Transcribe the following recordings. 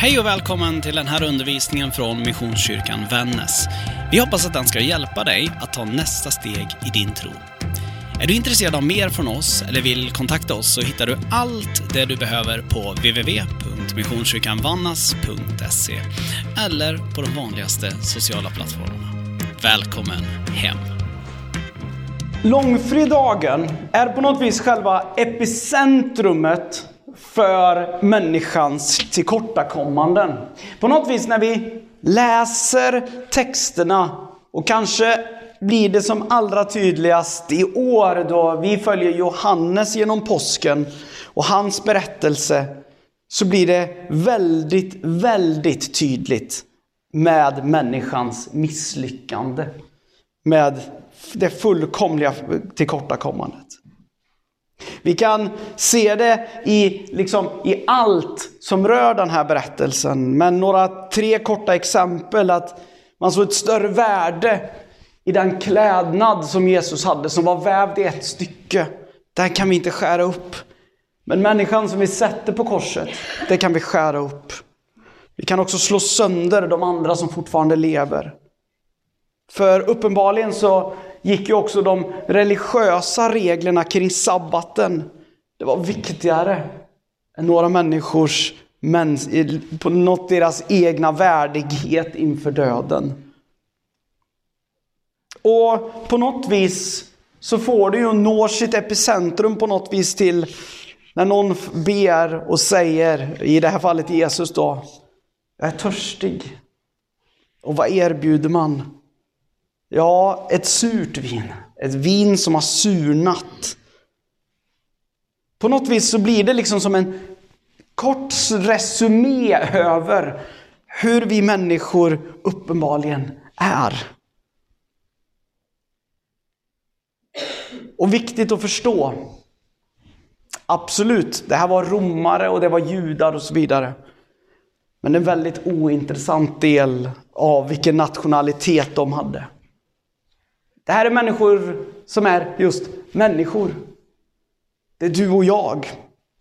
Hej och välkommen till den här undervisningen från Missionskyrkan Vännäs. Vi hoppas att den ska hjälpa dig att ta nästa steg i din tro. Är du intresserad av mer från oss eller vill kontakta oss så hittar du allt det du behöver på www.missionskyrkanvannas.se eller på de vanligaste sociala plattformarna. Välkommen hem! Långfredagen är på något vis själva epicentrumet för människans tillkortakommanden. På något vis när vi läser texterna och kanske blir det som allra tydligast i år då vi följer Johannes genom påsken och hans berättelse så blir det väldigt, väldigt tydligt med människans misslyckande. Med det fullkomliga tillkortakommandet. Vi kan se det i, liksom, i allt som rör den här berättelsen. Men några tre korta exempel. Att man såg ett större värde i den klädnad som Jesus hade, som var vävd i ett stycke. Den kan vi inte skära upp. Men människan som vi sätter på korset, det kan vi skära upp. Vi kan också slå sönder de andra som fortfarande lever. För uppenbarligen så gick ju också de religiösa reglerna kring sabbaten. Det var viktigare än några människors, på något deras egna värdighet inför döden. Och på något vis så får det ju nå sitt epicentrum på något vis till när någon ber och säger, i det här fallet Jesus då, jag är törstig. Och vad erbjuder man? Ja, ett surt vin. Ett vin som har surnat. På något vis så blir det liksom som en kort resumé över hur vi människor uppenbarligen är. Och viktigt att förstå. Absolut, det här var romare och det var judar och så vidare. Men en väldigt ointressant del av vilken nationalitet de hade. Det här är människor som är just människor. Det är du och jag.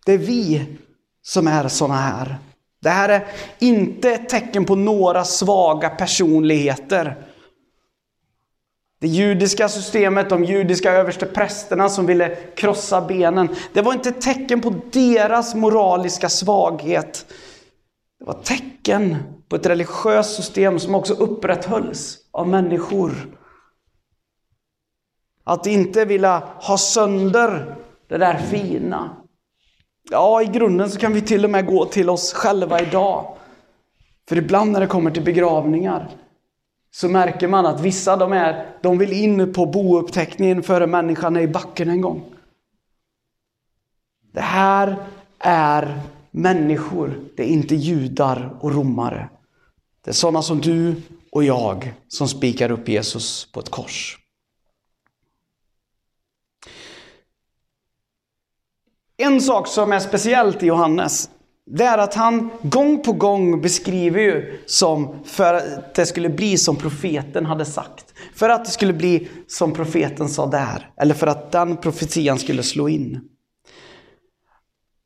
Det är vi som är sådana här. Det här är inte ett tecken på några svaga personligheter. Det judiska systemet, de judiska översteprästerna som ville krossa benen. Det var inte ett tecken på deras moraliska svaghet. Det var tecken på ett religiöst system som också upprätthölls av människor. Att inte vilja ha sönder det där fina. Ja, i grunden så kan vi till och med gå till oss själva idag. För ibland när det kommer till begravningar så märker man att vissa de, är, de vill in på bouppteckningen före människan är i backen en gång. Det här är människor, det är inte judar och romare. Det är sådana som du och jag som spikar upp Jesus på ett kors. En sak som är speciellt i Johannes, det är att han gång på gång beskriver ju som för att det skulle bli som profeten hade sagt. För att det skulle bli som profeten sa där. Eller för att den profetian skulle slå in.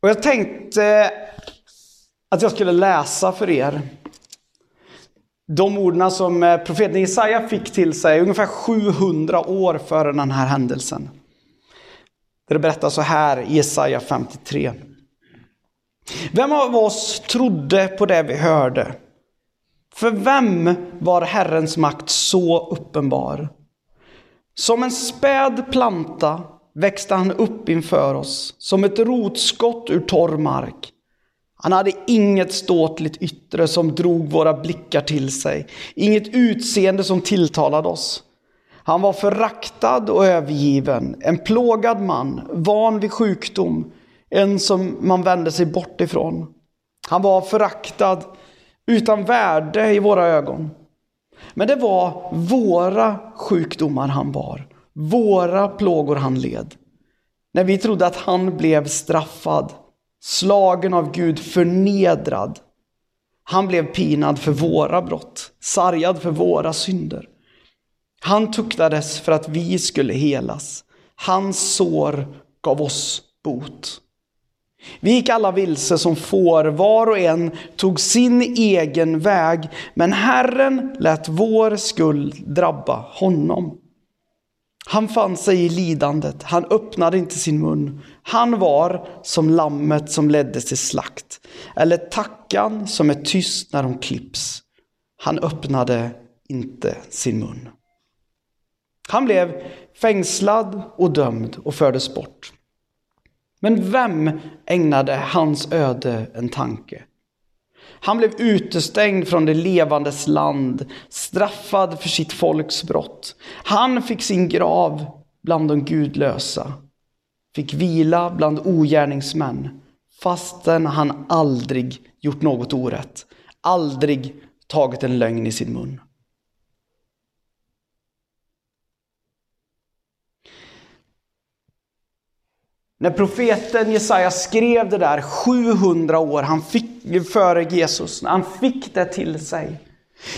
Och jag tänkte att jag skulle läsa för er de orden som eh, profeten Jesaja fick till sig ungefär 700 år före den här händelsen. Där det berättar så här i Jesaja 53. Vem av oss trodde på det vi hörde? För vem var Herrens makt så uppenbar? Som en späd planta växte han upp inför oss, som ett rotskott ur torr mark. Han hade inget ståtligt yttre som drog våra blickar till sig, inget utseende som tilltalade oss. Han var föraktad och övergiven, en plågad man, van vid sjukdom, en som man vände sig bort ifrån. Han var föraktad, utan värde i våra ögon. Men det var våra sjukdomar han bar, våra plågor han led. När vi trodde att han blev straffad, slagen av Gud, förnedrad. Han blev pinad för våra brott, sargad för våra synder. Han tuktades för att vi skulle helas. Hans sår gav oss bot. Vi gick alla vilse som får, var och en tog sin egen väg, men Herren lät vår skuld drabba honom. Han fann sig i lidandet, han öppnade inte sin mun. Han var som lammet som leddes till slakt, eller tackan som är tyst när de klipps. Han öppnade inte sin mun. Han blev fängslad och dömd och fördes bort. Men vem ägnade hans öde en tanke? Han blev utestängd från det levandes land, straffad för sitt folks brott. Han fick sin grav bland de gudlösa, fick vila bland ogärningsmän, fastän han aldrig gjort något orätt, aldrig tagit en lögn i sin mun. När profeten Jesaja skrev det där 700 år han fick, före Jesus, när han fick det till sig.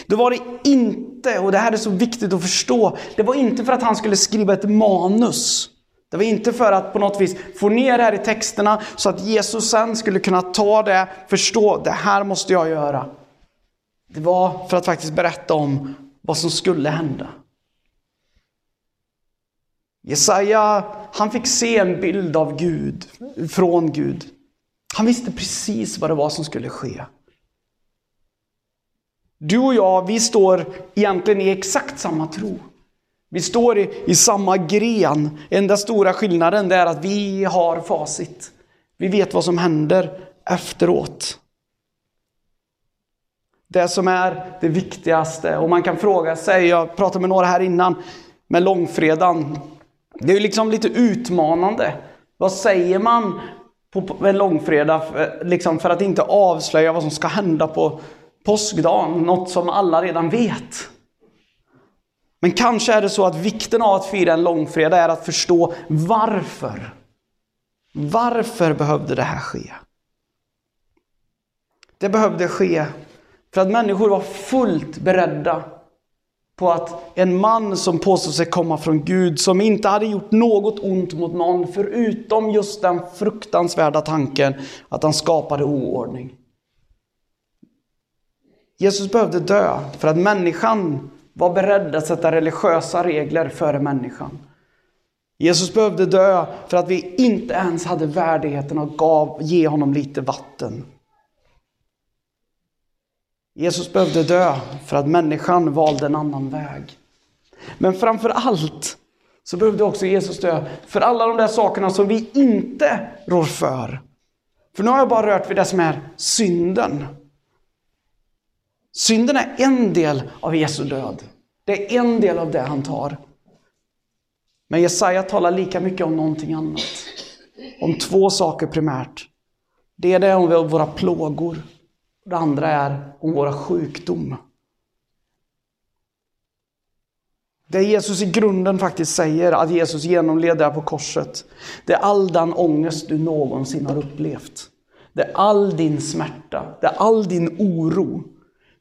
Då var det inte, och det här är så viktigt att förstå, det var inte för att han skulle skriva ett manus. Det var inte för att på något vis få ner det här i texterna så att Jesus sen skulle kunna ta det, förstå, det här måste jag göra. Det var för att faktiskt berätta om vad som skulle hända. Jesaja, han fick se en bild av Gud, från Gud. Han visste precis vad det var som skulle ske. Du och jag, vi står egentligen i exakt samma tro. Vi står i, i samma gren. Enda stora skillnaden är att vi har facit. Vi vet vad som händer efteråt. Det som är det viktigaste. Och man kan fråga sig, jag pratade med några här innan, med långfredagen. Det är liksom lite utmanande. Vad säger man på en långfredag liksom för att inte avslöja vad som ska hända på påskdagen? Något som alla redan vet. Men kanske är det så att vikten av att fira en långfredag är att förstå varför. Varför behövde det här ske? Det behövde ske för att människor var fullt beredda på att en man som påstod sig komma från Gud, som inte hade gjort något ont mot någon, förutom just den fruktansvärda tanken att han skapade oordning. Jesus behövde dö för att människan var beredd att sätta religiösa regler före människan. Jesus behövde dö för att vi inte ens hade värdigheten att gav, ge honom lite vatten. Jesus behövde dö för att människan valde en annan väg. Men framför allt så behövde också Jesus dö för alla de där sakerna som vi inte rår för. För nu har jag bara rört vid det som är synden. Synden är en del av Jesu död. Det är en del av det han tar. Men Jesaja talar lika mycket om någonting annat. Om två saker primärt. Det är det om våra plågor det andra är om våra sjukdom. Det Jesus i grunden faktiskt säger att Jesus genomleder på korset, det är all den ångest du någonsin har upplevt. Det är all din smärta, det är all din oro,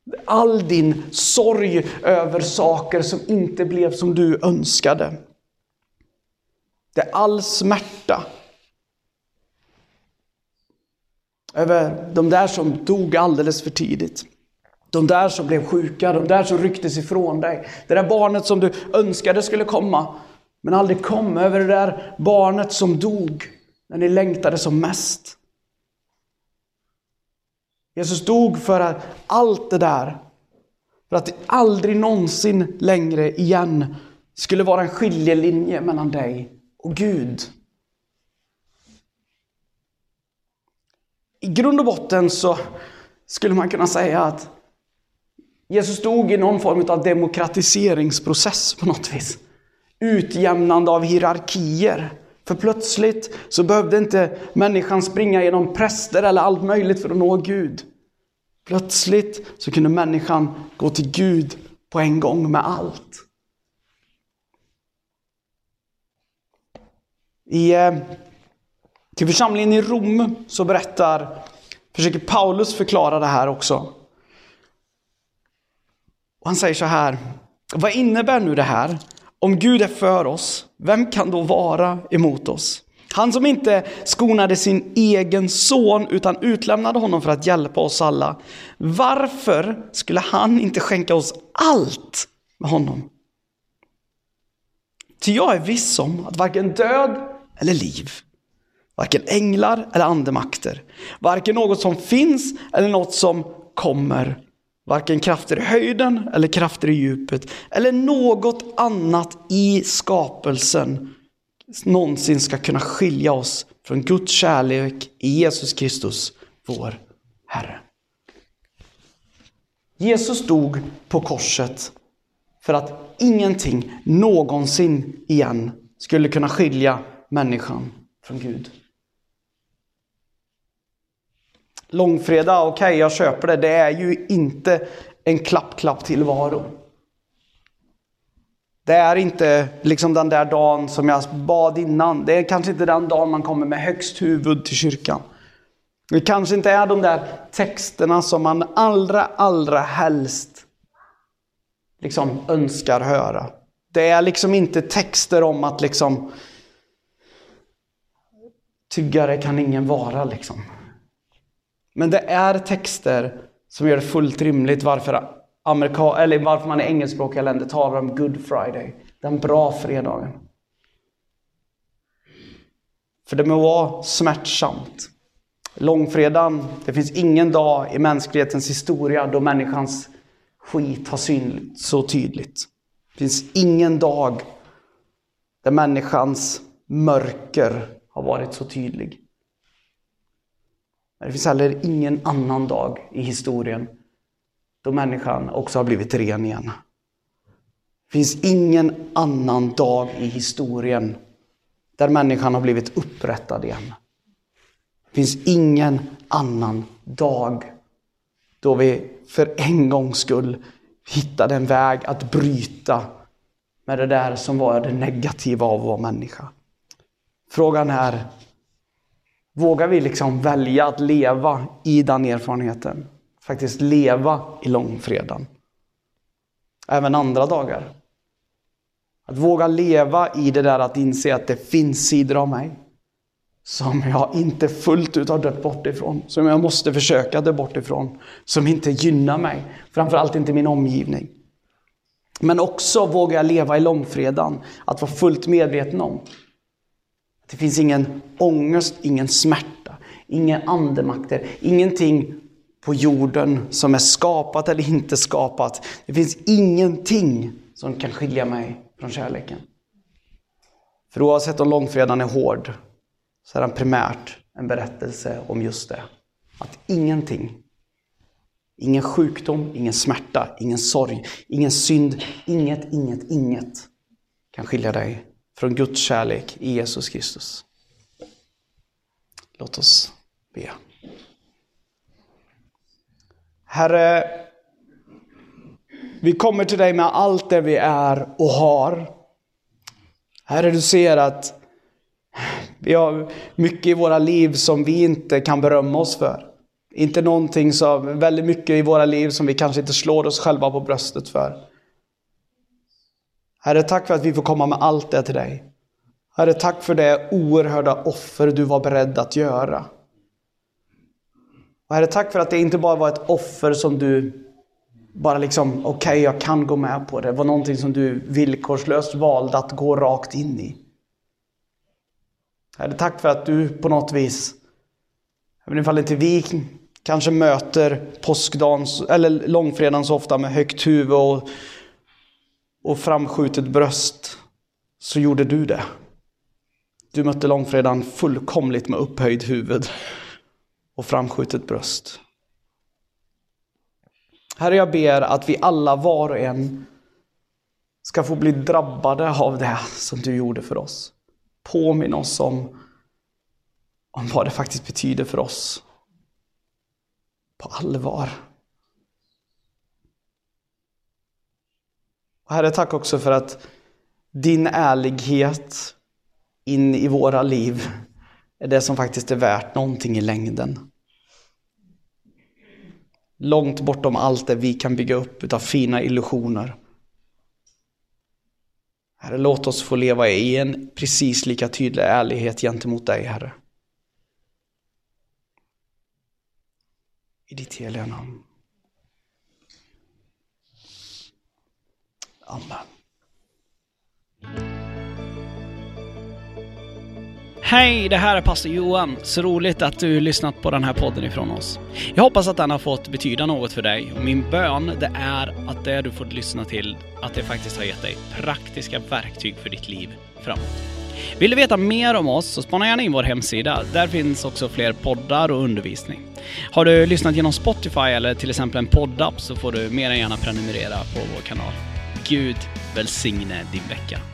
det är all din sorg över saker som inte blev som du önskade. Det är all smärta över de där som dog alldeles för tidigt. De där som blev sjuka, de där som rycktes ifrån dig. Det där barnet som du önskade skulle komma, men aldrig kom. Över det där barnet som dog när ni längtade som mest. Jesus dog för allt det där, för att det aldrig någonsin längre igen skulle vara en skiljelinje mellan dig och Gud. I grund och botten så skulle man kunna säga att Jesus stod i någon form av demokratiseringsprocess på något vis. Utjämnande av hierarkier. För plötsligt så behövde inte människan springa genom präster eller allt möjligt för att nå Gud. Plötsligt så kunde människan gå till Gud på en gång med allt. I eh, till församlingen i Rom så berättar, försöker Paulus förklara det här också. Och han säger så här, vad innebär nu det här? Om Gud är för oss, vem kan då vara emot oss? Han som inte skonade sin egen son utan utlämnade honom för att hjälpa oss alla. Varför skulle han inte skänka oss allt med honom? Ty jag är viss om att varken död eller liv, varken änglar eller andemakter, varken något som finns eller något som kommer, varken krafter i höjden eller krafter i djupet, eller något annat i skapelsen någonsin ska kunna skilja oss från Guds kärlek i Jesus Kristus, vår Herre. Jesus dog på korset för att ingenting någonsin igen skulle kunna skilja människan från Gud. Långfredag, okej okay, jag köper det, det är ju inte en klapp-klapp tillvaro. Det är inte liksom den där dagen som jag bad innan. Det är kanske inte den dagen man kommer med högst huvud till kyrkan. Det kanske inte är de där texterna som man allra, allra helst liksom önskar höra. Det är liksom inte texter om att liksom Tyggare kan ingen vara liksom. Men det är texter som gör det fullt rimligt varför, Amerika, eller varför man i engelskspråkiga länder talar om Good Friday. Den bra fredagen. För det må vara smärtsamt. Långfredagen, det finns ingen dag i mänsklighetens historia då människans skit har synts så tydligt. Det finns ingen dag där människans mörker har varit så tydlig. Men det finns heller ingen annan dag i historien då människan också har blivit ren igen. Det finns ingen annan dag i historien där människan har blivit upprättad igen. Det finns ingen annan dag då vi för en gångs skull hittade en väg att bryta med det där som var det negativa av att vara människa. Frågan är, vågar vi liksom välja att leva i den erfarenheten? Faktiskt leva i långfredagen. Även andra dagar. Att våga leva i det där att inse att det finns sidor av mig som jag inte fullt ut har dött bort ifrån, som jag måste försöka dö bort ifrån, som inte gynnar mig, framförallt inte min omgivning. Men också vågar jag leva i långfredagen, att vara fullt medveten om det finns ingen ångest, ingen smärta, inga andemakter, ingenting på jorden som är skapat eller inte skapat. Det finns ingenting som kan skilja mig från kärleken. För oavsett om långfredagen är hård så är den primärt en berättelse om just det. Att ingenting, ingen sjukdom, ingen smärta, ingen sorg, ingen synd, inget, inget, inget kan skilja dig från Guds kärlek i Jesus Kristus. Låt oss be. Herre, vi kommer till dig med allt det vi är och har. Herre, du ser att vi har mycket i våra liv som vi inte kan berömma oss för. Inte någonting som, väldigt mycket i våra liv som vi kanske inte slår oss själva på bröstet för. Herre, tack för att vi får komma med allt det till dig. Herre, tack för det oerhörda offer du var beredd att göra. Och herre, tack för att det inte bara var ett offer som du bara liksom, okej, okay, jag kan gå med på det. Det var någonting som du villkorslöst valde att gå rakt in i. Herre, tack för att du på något vis, även ifall inte vi kanske möter påskdagen eller långfredagen så ofta med högt huvud och, och framskjutet bröst, så gjorde du det. Du mötte långfredagen fullkomligt med upphöjd huvud och framskjutet bröst. Herre, jag ber att vi alla var och en ska få bli drabbade av det som du gjorde för oss Påminn oss om, om vad det faktiskt betyder för oss. På allvar. Och Herre, tack också för att din ärlighet in i våra liv är det som faktiskt är värt någonting i längden. Långt bortom allt det vi kan bygga upp av fina illusioner. Herre, låt oss få leva i en precis lika tydlig ärlighet gentemot dig, Herre. I ditt heliga namn. Amen. Hej, det här är pastor Johan. Så roligt att du lyssnat på den här podden ifrån oss. Jag hoppas att den har fått betyda något för dig och min bön det är att det du fått lyssna till, att det faktiskt har gett dig praktiska verktyg för ditt liv framåt. Vill du veta mer om oss så spana gärna in vår hemsida. Där finns också fler poddar och undervisning. Har du lyssnat genom Spotify eller till exempel en poddapp så får du mer än gärna prenumerera på vår kanal. Gud välsigne din vecka.